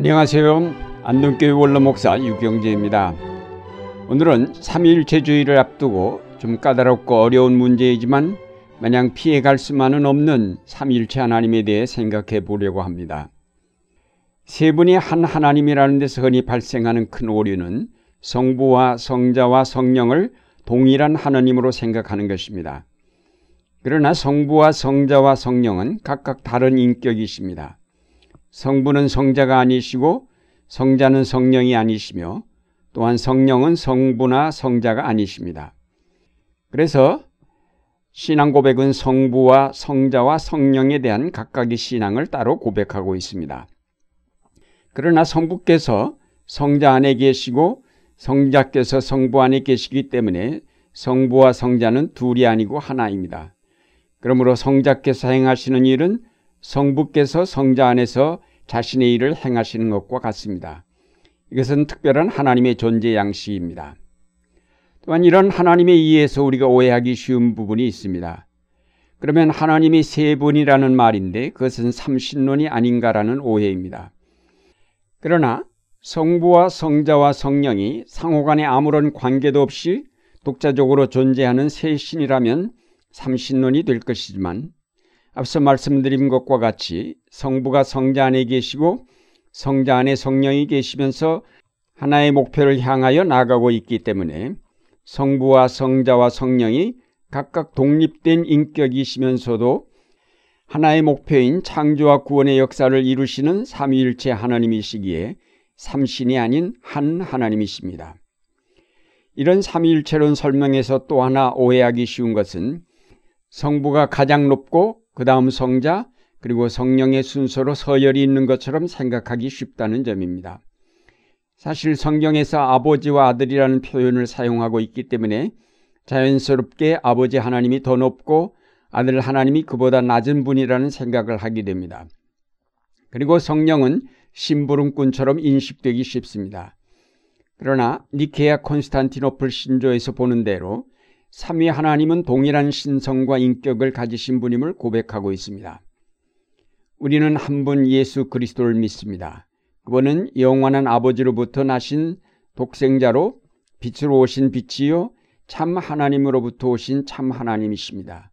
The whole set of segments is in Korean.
안녕하세요. 안동교회 원로 목사 유경재입니다. 오늘은 삼일체주의를 앞두고 좀 까다롭고 어려운 문제이지만 마냥 피해갈 수만은 없는 삼일체 하나님에 대해 생각해 보려고 합니다. 세 분이 한 하나님이라는 데서 흔히 발생하는 큰 오류는 성부와 성자와 성령을 동일한 하나님으로 생각하는 것입니다. 그러나 성부와 성자와 성령은 각각 다른 인격이십니다. 성부는 성자가 아니시고 성자는 성령이 아니시며 또한 성령은 성부나 성자가 아니십니다. 그래서 신앙 고백은 성부와 성자와 성령에 대한 각각의 신앙을 따로 고백하고 있습니다. 그러나 성부께서 성자 안에 계시고 성자께서 성부 안에 계시기 때문에 성부와 성자는 둘이 아니고 하나입니다. 그러므로 성자께서 행하시는 일은 성부께서 성자 안에서 자신의 일을 행하시는 것과 같습니다. 이것은 특별한 하나님의 존재 양식입니다. 또한 이런 하나님의 이해에서 우리가 오해하기 쉬운 부분이 있습니다. 그러면 하나님이 세 분이라는 말인데 그것은 삼신론이 아닌가라는 오해입니다. 그러나 성부와 성자와 성령이 상호간에 아무런 관계도 없이 독자적으로 존재하는 세 신이라면 삼신론이 될 것이지만 앞서 말씀드린 것과 같이 성부가 성자 안에 계시고 성자 안에 성령이 계시면서 하나의 목표를 향하여 나가고 있기 때문에 성부와 성자와 성령이 각각 독립된 인격이시면서도 하나의 목표인 창조와 구원의 역사를 이루시는 삼위일체 하나님이시기에 삼신이 아닌 한 하나님이십니다. 이런 삼위일체론 설명에서 또 하나 오해하기 쉬운 것은 성부가 가장 높고 그 다음 성자 그리고 성령의 순서로 서열이 있는 것처럼 생각하기 쉽다는 점입니다. 사실 성경에서 아버지와 아들이라는 표현을 사용하고 있기 때문에 자연스럽게 아버지 하나님이 더 높고 아들 하나님이 그보다 낮은 분이라는 생각을 하게 됩니다. 그리고 성령은 심부름꾼처럼 인식되기 쉽습니다. 그러나 니케아 콘스탄티노플 신조에서 보는 대로 삼위 하나님은 동일한 신성과 인격을 가지신 분임을 고백하고 있습니다. 우리는 한 분 예수 그리스도를 믿습니다. 그분은 영원한 아버지로부터 나신 독생자로 빛으로 오신 빛이요 참 하나님으로부터 오신 참 하나님이십니다.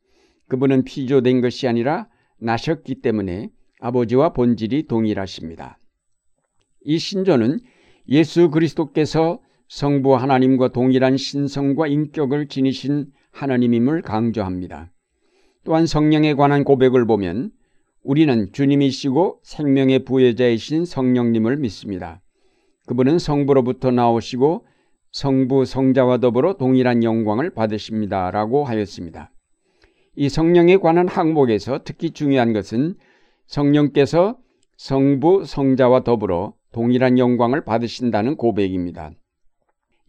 그분은 피조된 것이 아니라 나셨기 때문에 아버지와 본질이 동일하십니다. 이 신조는 예수 그리스도께서 성부 하나님과 동일한 신성과 인격을 지니신 하나님임을 강조합니다. 또한 성령에 관한 고백을 보면 우리는 주님이시고 생명의 부여자이신 성령님을 믿습니다. 그분은 성부로부터 나오시고 성부 성자와 더불어 동일한 영광을 받으십니다. 라고 하였습니다. 이 성령에 관한 항목에서 특히 중요한 것은 성령께서 성부 성자와 더불어 동일한 영광을 받으신다는 고백입니다.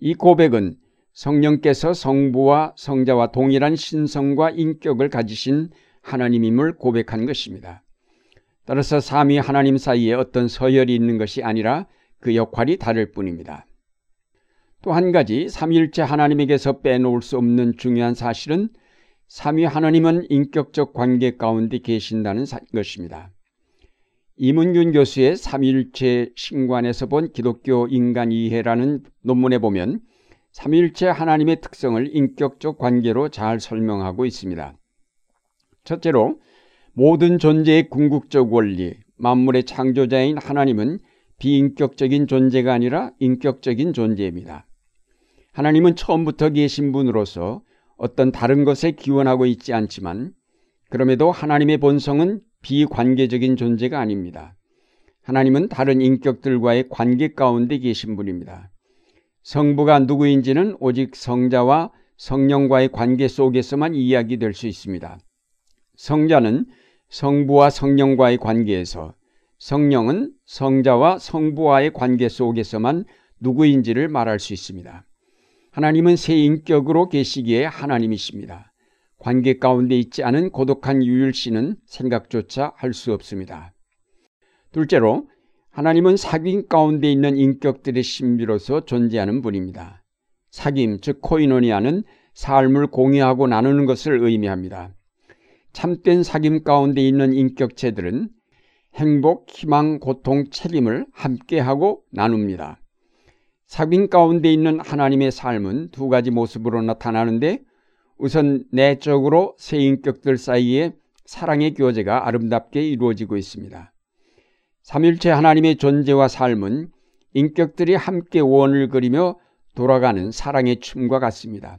이 고백은 성령께서 성부와 성자와 동일한 신성과 인격을 가지신 하나님임을 고백한 것입니다. 따라서 삼위 하나님 사이에 어떤 서열이 있는 것이 아니라 그 역할이 다를 뿐입니다. 또 한 가지 삼일째 하나님에게서 빼놓을 수 없는 중요한 사실은 삼위 하나님은 인격적 관계 가운데 계신다는 것입니다. 이문균 교수의 삼일체 신관에서 본 기독교 인간 이해라는 논문에 보면 삼일체 하나님의 특성을 인격적 관계로 잘 설명하고 있습니다. 첫째로 모든 존재의 궁극적 원리, 만물의 창조자인 하나님은 비인격적인 존재가 아니라 인격적인 존재입니다. 하나님은 처음부터 계신 분으로서 어떤 다른 것에 기원하고 있지 않지만 그럼에도 하나님의 본성은 비관계적인 존재가 아닙니다. 하나님은 다른 인격들과의 관계 가운데 계신 분입니다. 성부가 누구인지는 오직 성자와 성령과의 관계 속에서만 이야기될 수 있습니다. 성자는 성부와 성령과의 관계에서 성령은 성자와 성부와의 관계 속에서만 누구인지를 말할 수 있습니다. 하나님은 새 인격으로 계시기에 하나님이십니다. 관계 가운데 있지 않은 고독한 유일신은 생각조차 할 수 없습니다. 둘째로 하나님은 사귐 가운데 있는 인격들의 신비로서 존재하는 분입니다. 사귐, 즉 코이노니아는 삶을 공유하고 나누는 것을 의미합니다. 참된 사귐 가운데 있는 인격체들은 행복, 희망, 고통, 책임을 함께하고 나눕니다. 사귐 가운데 있는 하나님의 삶은 두 가지 모습으로 나타나는데 우선 내적으로 세 인격들 사이에 사랑의 교제가 아름답게 이루어지고 있습니다. 삼일체 하나님의 존재와 삶은 인격들이 함께 원을 그리며 돌아가는 사랑의 춤과 같습니다.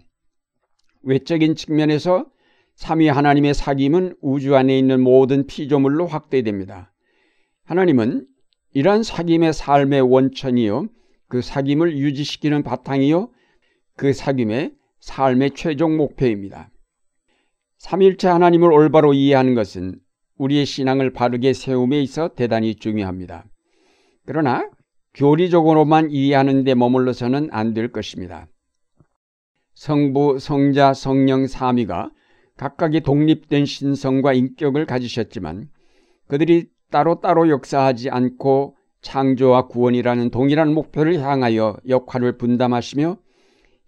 외적인 측면에서 삼위 하나님의 사귐은 우주 안에 있는 모든 피조물로 확대됩니다. 하나님은 이러한 사귐의 삶의 원천이요 그 사귐을 유지시키는 바탕이요 그 사귐의 삶의 최종 목표입니다. 삼일체 하나님을 올바로 이해하는 것은 우리의 신앙을 바르게 세움에 있어 대단히 중요합니다. 그러나 교리적으로만 이해하는 데 머물러서는 안 될 것입니다. 성부, 성자, 성령 삼위가 각각의 독립된 신성과 인격을 가지셨지만 그들이 따로따로 역사하지 않고 창조와 구원이라는 동일한 목표를 향하여 역할을 분담하시며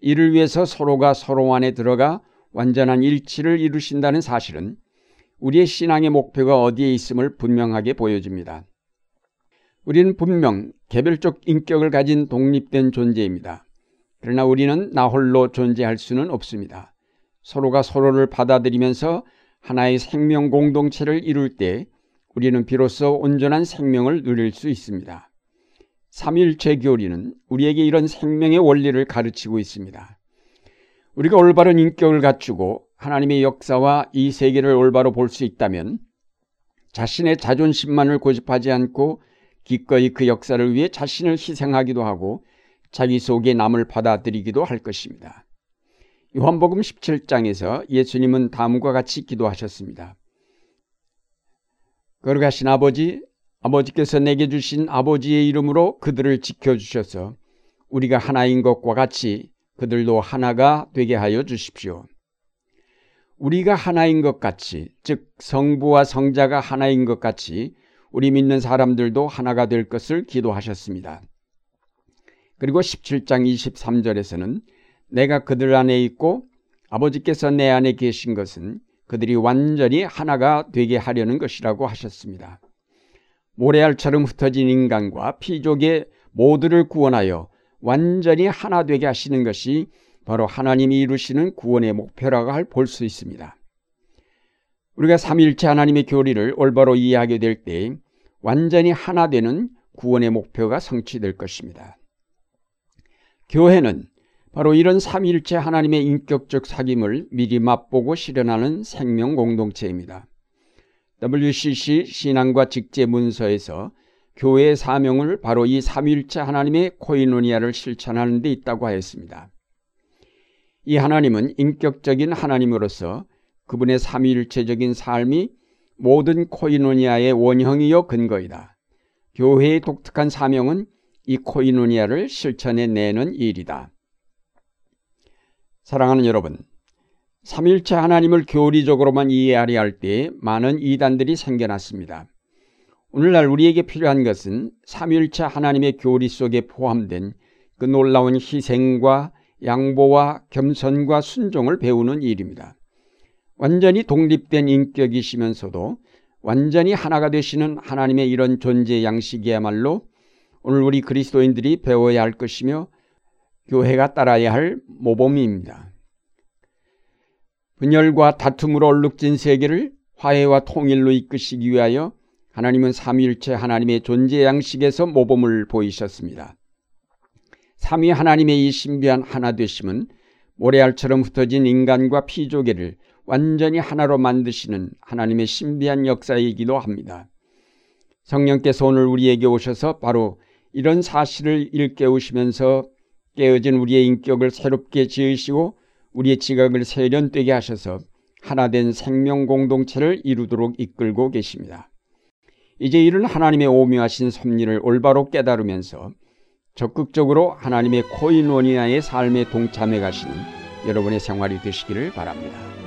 이를 위해서 서로가 서로 안에 들어가 완전한 일치를 이루신다는 사실은 우리의 신앙의 목표가 어디에 있음을 분명하게 보여줍니다. 우리는 분명 개별적 인격을 가진 독립된 존재입니다. 그러나 우리는 나 홀로 존재할 수는 없습니다. 서로가 서로를 받아들이면서 하나의 생명 공동체를 이룰 때 우리는 비로소 온전한 생명을 누릴 수 있습니다. 삼일체 교리는 우리에게 이런 생명의 원리를 가르치고 있습니다. 우리가 올바른 인격을 갖추고 하나님의 역사와 이 세계를 올바로 볼 수 있다면 자신의 자존심만을 고집하지 않고 기꺼이 그 역사를 위해 자신을 희생하기도 하고 자기 속에 남을 받아들이기도 할 것입니다. 요한복음 17장에서 예수님은 다음과 같이 기도하셨습니다. 거룩하신 아버지, 아버지께서 내게 주신 아버지의 이름으로 그들을 지켜주셔서 우리가 하나인 것과 같이 그들도 하나가 되게 하여 주십시오. 우리가 하나인 것 같이, 즉 성부와 성자가 하나인 것 같이 우리 믿는 사람들도 하나가 될 것을 기도하셨습니다. 그리고 17장 23절에서는 내가 그들 안에 있고 아버지께서 내 안에 계신 것은 그들이 완전히 하나가 되게 하려는 것이라고 하셨습니다. 모래알처럼 흩어진 인간과 피족의 모두를 구원하여 완전히 하나 되게 하시는 것이 바로 하나님이 이루시는 구원의 목표라고 할 볼 수 있습니다. 우리가 삼일체 하나님의 교리를 올바로 이해하게 될 때 완전히 하나 되는 구원의 목표가 성취될 것입니다. 교회는 바로 이런 삼일체 하나님의 인격적 사귐을 미리 맛보고 실현하는 생명 공동체입니다. WCC 신앙과 직제 문서에서 교회의 사명을 바로 이 삼일체 하나님의 코이노니아를 실천하는 데 있다고 하였습니다. 이 하나님은 인격적인 하나님으로서 그분의 삼일체적인 삶이 모든 코이노니아의 원형이요 근거이다. 교회의 독특한 사명은 이 코이노니아를 실천해 내는 일이다. 사랑하는 여러분, 삼일체 하나님을 교리적으로만 이해하려 할 때 많은 이단들이 생겨났습니다. 오늘날 우리에게 필요한 것은 삼일체 하나님의 교리 속에 포함된 그 놀라운 희생과 양보와 겸손과 순종을 배우는 일입니다. 완전히 독립된 인격이시면서도 완전히 하나가 되시는 하나님의 이런 존재 양식이야말로 오늘 우리 그리스도인들이 배워야 할 것이며 교회가 따라야 할 모범입니다. 분열과 다툼으로 얼룩진 세계를 화해와 통일로 이끄시기 위하여 하나님은 삼위일체 하나님의 존재 양식에서 모범을 보이셨습니다. 삼위 하나님의 이 신비한 하나 되심은 모래알처럼 흩어진 인간과 피조개를 완전히 하나로 만드시는 하나님의 신비한 역사이기도 합니다. 성령께서 오늘 우리에게 오셔서 바로 이런 사실을 일깨우시면서 깨어진 우리의 인격을 새롭게 지으시고 우리의 지각을 세련되게 하셔서 하나된 생명 공동체를 이루도록 이끌고 계십니다. 이제 이런 하나님의 오묘하신 섭리를 올바로 깨달으면서 적극적으로 하나님의 코인원이나의 삶에 동참해 가시는 여러분의 생활이 되시기를 바랍니다.